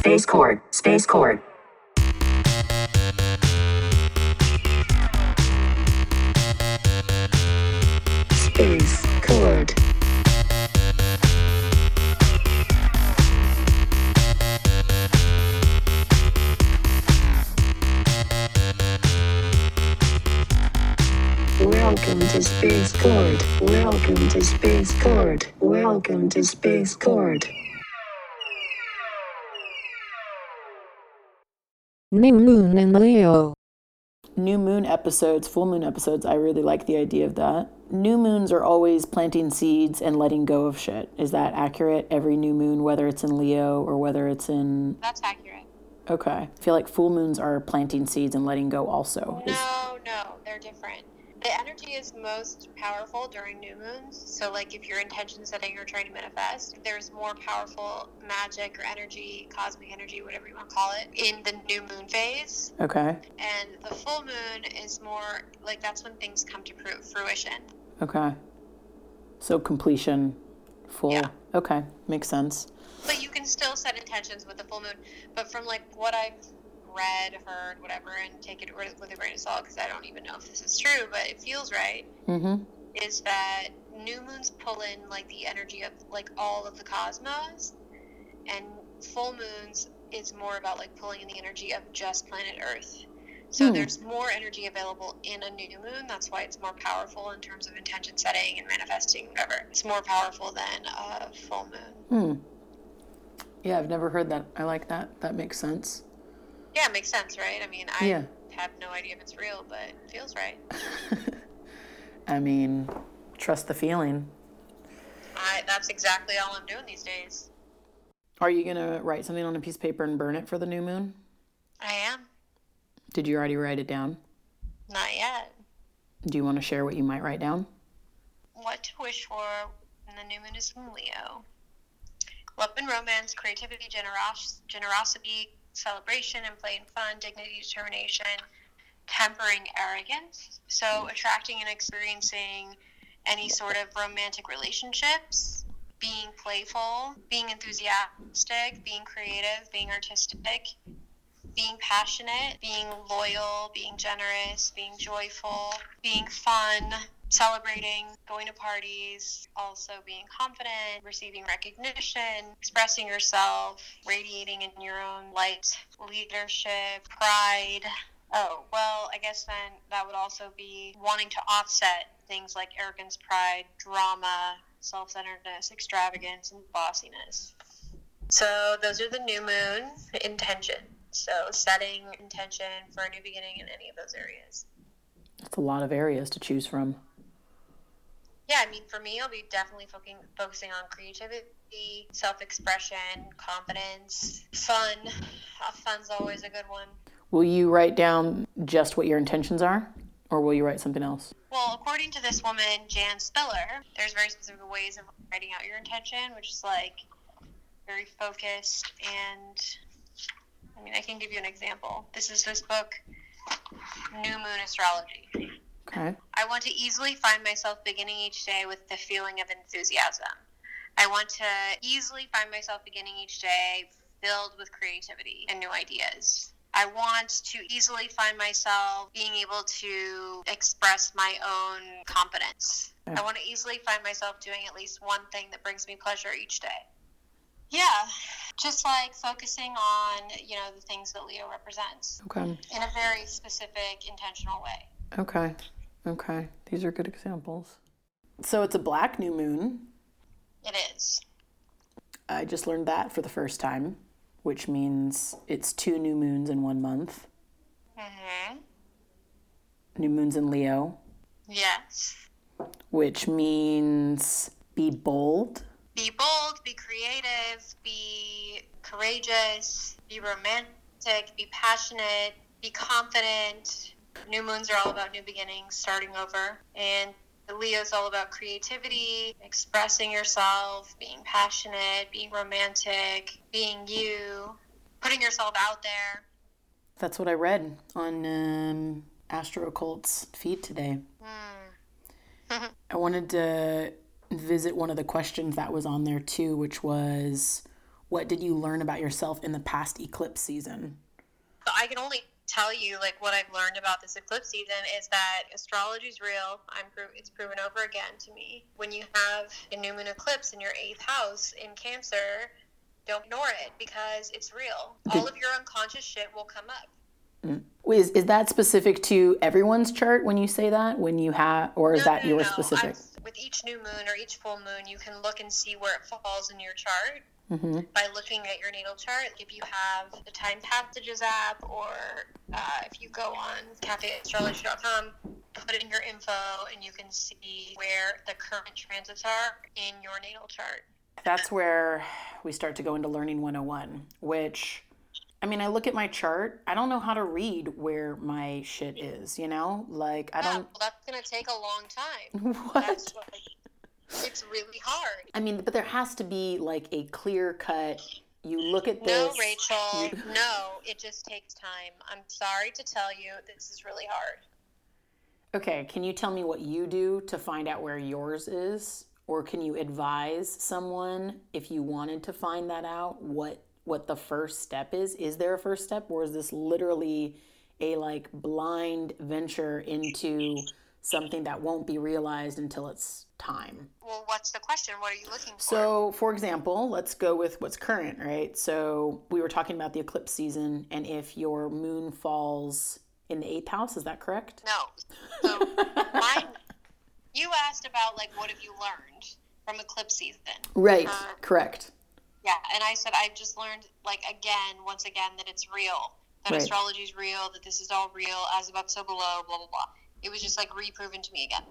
Space Cord. Space Cord. Space Cord. Welcome to Space Cord. Welcome to Space Cord. Welcome to Space Cord. New moon in Leo. New moon episodes, full moon episodes, I really like the idea of that. New moons are always planting seeds and letting go of shit. Is that accurate? Every new moon, whether it's in Leo or whether it's in. That's accurate. Okay. I feel like full moons are planting seeds and letting go also. Is- No, no, they're different. The energy is most powerful during new moons. So, like if you're intention setting or trying to manifest, there's more powerful magic or energy, cosmic energy, whatever you want to call it, in the new moon phase. Okay. And the full moon is more like that's when things come to fruition. Okay. So completion, full. Yeah. Okay. Makes sense. But you can still set intentions with the full moon. But from like what I've read, heard, whatever, and take it with a grain of salt because I don't even know if this is true, but it feels right. Mm-hmm. is that new moons pull in like the energy of like all of the cosmos and full moons is more about like pulling in the energy of just planet earth so Hmm. there's more energy available in a new moon that's why it's more powerful in terms of intention setting and manifesting whatever it's more powerful than a full moon Hmm. Yeah, I've never heard that. I like that. That makes sense. Yeah it makes sense right i mean i Yeah. have no idea if it's real but it feels right I mean, trust the feeling. I, that's exactly all i'm doing these days Are you gonna write something on a piece of paper and burn it for the new moon? i am Did you already write it down? not yet Do you want to share what you might write down? What to wish for when the new moon is in Leo. Love and romance, creativity, generos- generosity, celebration and play and fun, dignity, determination, tempering arrogance. So, attracting and experiencing any sort of romantic relationships, being playful, being enthusiastic, being creative, being artistic, being passionate, being loyal, being generous, being joyful, being fun, celebrating, going to parties, also being confident, receiving recognition, expressing yourself, radiating in your own light, leadership, pride. Oh, well, I guess then that would also be wanting to offset things like arrogance, pride, drama, self centeredness, extravagance, and bossiness. So those are the new moon intentions. So setting intention for a new beginning in any of those areas. That's a lot of areas to choose from. Yeah, I mean, for me, I'll be definitely focusing focusing on creativity, self expression, confidence, fun. Uh, fun's always a good one. Will you write down just what your intentions are, or will you write something else? Well, according to this woman, Jan Spiller, there's very specific ways of writing out your intention, which is like very focused. And I mean, I can give you an example. This is this book, New Moon Astrology. Okay. I want to easily find myself beginning each day with the feeling of enthusiasm. I want to easily find myself beginning each day filled with creativity and new ideas. I want to easily find myself being able to express my own competence. I want to easily find myself doing at least one thing that brings me pleasure each day. Yeah, just like focusing on, you know, the things that Leo represents Okay. in a very specific, intentional way. Okay. Okay. These are good examples. So it's a black new moon. It is. I just learned that for the first time, which means it's two new moons in one month. Mm-hmm. New moons in Leo, Yes. which means be bold. Be bold, be creative, be courageous, be romantic, be passionate, be confident. New moons are all about new beginnings, starting over. And the is all about creativity, expressing yourself, being passionate, being romantic, being you, putting yourself out there. That's what I read on um, Astro Occult's feed today. I wanted to visit one of the questions that was on there too, which was what did you learn about yourself in the past eclipse season? I can only tell you like what I've learned about this eclipse season is that astrology is real. I'm pro- it's proven over again to me. When you have a new moon eclipse in your eighth house in Cancer, don't ignore it because it's real. All of your unconscious shit will come up. Mm. Is, is that specific to everyone's chart when you say that? When you have, or is No, that no, your no. specific? I'm- with each new moon or each full moon, you can look and see where it falls in your chart Mm-hmm. by looking at your natal chart. If you have the Time Passages app, or uh, if you go on cafeastrology.com, put in your info, and you can see where the current transits are in your natal chart. That's where we start to go into learning 101, which I mean, I look at my chart, I don't know how to read where my shit is, you know? Like, I Yeah, don't. well, that's going to take a long time. What? That's like, it's really hard. I mean, but there has to be like a clear cut. You look at this. No, Rachel. No, it just takes time. I'm sorry to tell you, this is really hard. Okay, can you tell me what you do to find out where yours is? Or can you advise someone if you wanted to find that out what what the first step is? Is there a first step or is this literally a like blind venture into something that won't be realized until it's time? Well, what's the question? What are you looking for? So, for example, let's go with what's current, right? So, we were talking about the eclipse season, and if your moon falls in the eighth house, is that correct? No. So mine, you asked about like what have you learned from eclipse season? Right, Uh, correct. Yeah, and I said I've just learned like again, once again, that it's real. That Right. astrology is real. That this is all real. As above, so below. Blah blah blah. It was just like reproven to me again.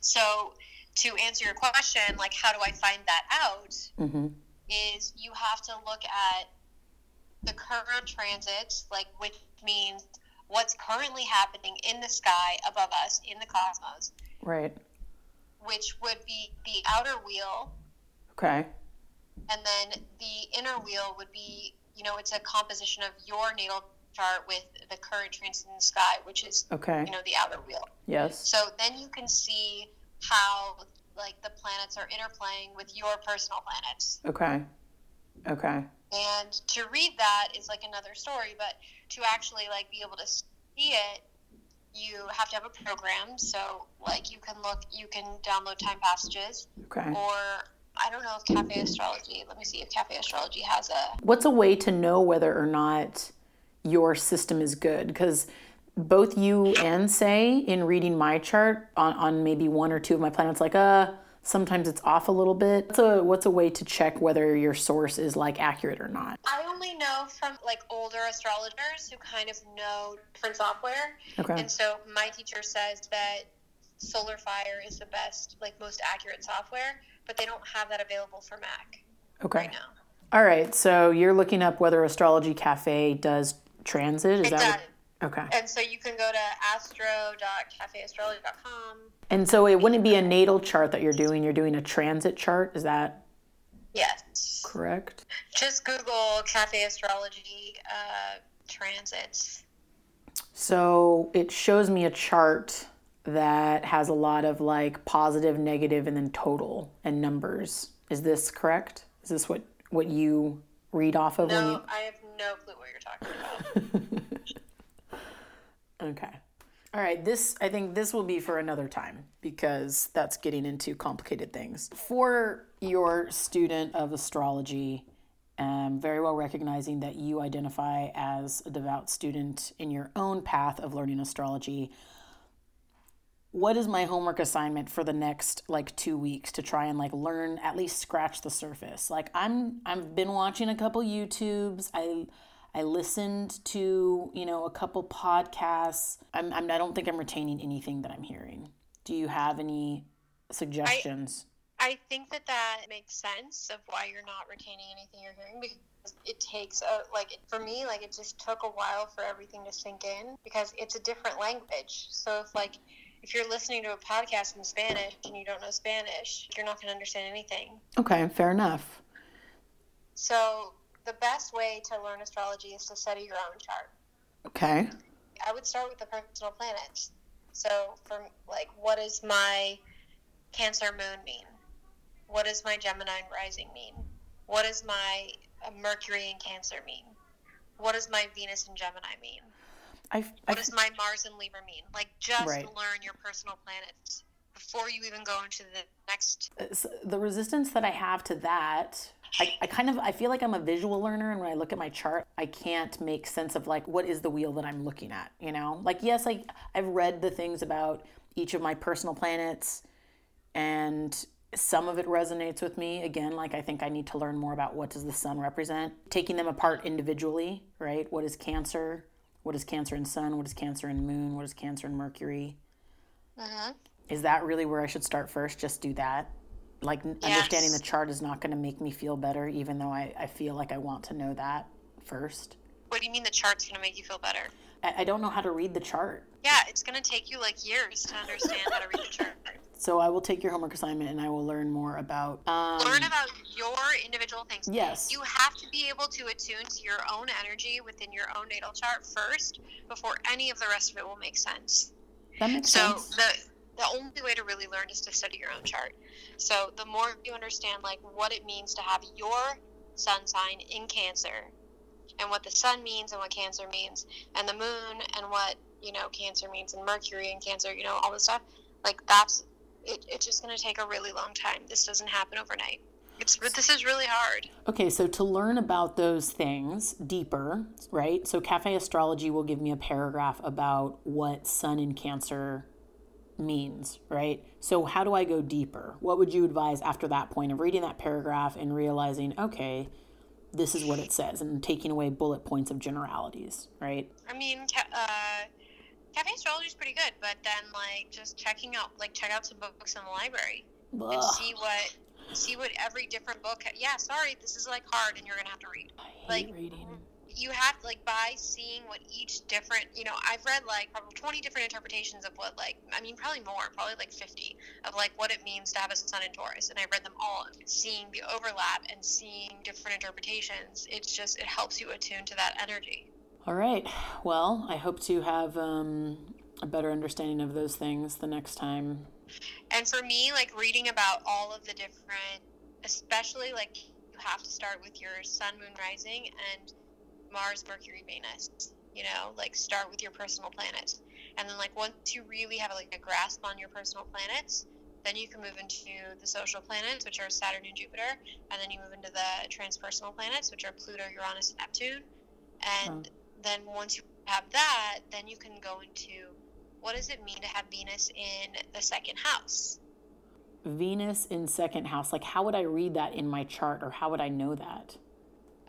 So to answer your question, like how do I find that out? Mm-hmm. Is you have to look at the current transits, like which means what's currently happening in the sky above us in the cosmos, Right. which would be the outer wheel, Okay. and then the inner wheel would be, you know, it's a composition of your natal chart with the current transit in the sky, which is, Okay. you know, the outer wheel. Yes. So then you can see how, like, the planets are interplaying with your personal planets. Okay. Okay. and to read that is like another story but to actually like be able to see it you have to have a program so like you can look you can download time passages Okay. or i don't know if cafe astrology let me see if cafe astrology has a What's a way to know whether or not your system is good? Because both you and say in reading my chart on, on maybe one or two of my planets, like, uh, sometimes it's off a little bit. What's a, what's a way to check whether your source is like accurate or not? i only know from like older astrologers who kind of know different software Okay. and so my teacher says that solar fire is the best like most accurate software but they don't have that available for mac Okay. right now All right. So you're looking up whether Astrology Cafe does transit. Is that what- okay? And so you can go to astro.cafeastrology.com. And so it wouldn't be a natal chart that you're doing. You're doing a transit chart. Is that Yes. correct? Just Google Cafe Astrology uh, transits. So it shows me a chart that has a lot of like positive, negative, and then total and numbers. Is this correct? Is this what what you read off of when No, you? I have no clue what you're talking about. Okay. All right, this I think this will be for another time because that's getting into complicated things. For your student of astrology, um, very well recognizing that you identify as a devout student in your own path of learning astrology. What is my homework assignment for the next like two weeks to try and like learn at least scratch the surface? Like I'm I've been watching a couple YouTubes. I I listened to, you know, a couple podcasts. I'm, I'm, I don't think I'm retaining anything that I'm hearing. Do you have any suggestions? I think that that makes sense of why you're not retaining anything you're hearing because it takes a like for me like it just took a while for everything to sink in because it's a different language. So if like if you're listening to a podcast in Spanish and you don't know Spanish, you're not going to understand anything. okay, fair enough. So the best way to learn astrology is to study your own chart. Okay. I would start with the personal planets. So, from like, what does my Cancer moon mean? What does my Gemini rising mean? What does my uh, Mercury in Cancer mean? What does my Venus in Gemini mean? I, What does my Mars in Libra mean? Like, just Right. learn your personal planets before you even go into the next. the resistance that I have to that, I, I kind of I feel like I'm a visual learner, and when I look at my chart, I can't make sense of like what is the wheel that I'm looking at. You know, like yes, I I've read the things about each of my personal planets, and some of it resonates with me. Again, like I think I need to learn more about what does the sun represent, taking them apart individually. Right? What is Cancer? What is Cancer in Sun? What is Cancer in Moon? What is Cancer in Mercury? Mhm. Is that really where I should start first? Just do that? Like, n understanding the chart is not going to make me feel better, even though I, I feel like I want to know that first. What do you mean the chart's going to make you feel better? I, I don't know how to read the chart. Yeah, it's going to take you like years to understand how to read the chart. So I will take your homework assignment and I will learn more about. Um, Learn about your individual things. Yes. You have to be able to attune to your own energy within your own natal chart first before any of the rest of it will make sense. that makes So sense. the the only way to really learn is to study your own chart. So the more you understand like what it means to have your sun sign in Cancer and what the sun means and what Cancer means and the moon and what, you know, Cancer means and Mercury and Cancer, you know, all this stuff. Like that's it, it's just going to take a really long time. This doesn't happen overnight. It's this is really hard. Okay, so to learn about those things deeper, right? So Cafe Astrology will give me a paragraph about what Sun in Cancer means, right? So how do I go deeper? What would you advise after that point of reading that paragraph and realizing, okay, this is what it says, and taking away bullet points of generalities, right? I mean, uh, cafe astrology is pretty good, but then like just checking out, like check out some books in the library and see what see what every different book. Ha- yeah, sorry, this is like hard, and you're gonna have to read. I hate like, reading. You have like by seeing what each different, you know, I've read like probably 20 different interpretations of what like I mean probably more, probably like 50 of like what it means to have a sun in Taurus, and I've read them all. Seeing the overlap and seeing different interpretations, it's just it helps you attune to that energy. All right. Well, I hope to have um, a better understanding of those things the next time. And for me, like reading about all of the different, especially like you have to start with your sun, moon, rising, and Mars, Mercury, Venus. You know, like start with your personal planets, and then like once you really have like a grasp on your personal planets, then you can move into the social planets, which are Saturn and Jupiter, and then you move into the transpersonal planets, which are Pluto, Uranus, and Neptune. And then once you have that, then you can go into what does it mean to have Venus in the second house? Venus in second house. Like, how would I read that in my chart, or how would I know that?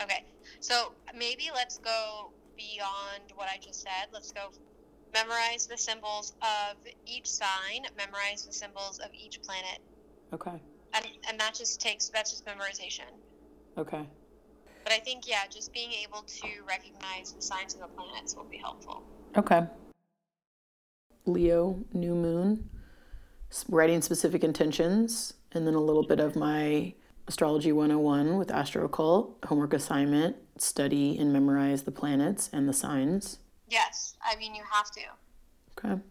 Okay, so maybe let's go beyond what I just said. Let's go memorize the symbols of each sign, memorize the symbols of each planet, Okay. and and that just takes that's just memorization. Okay. But I think yeah, just being able to recognize the signs of the planets will be helpful. Okay. Leo, new moon, writing specific intentions, and then a little bit of my astrology 101 with Astro Occult homework assignment study and memorize the planets and the signs. Yes, I mean you have to. Okay.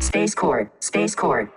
Space Court, Space Court.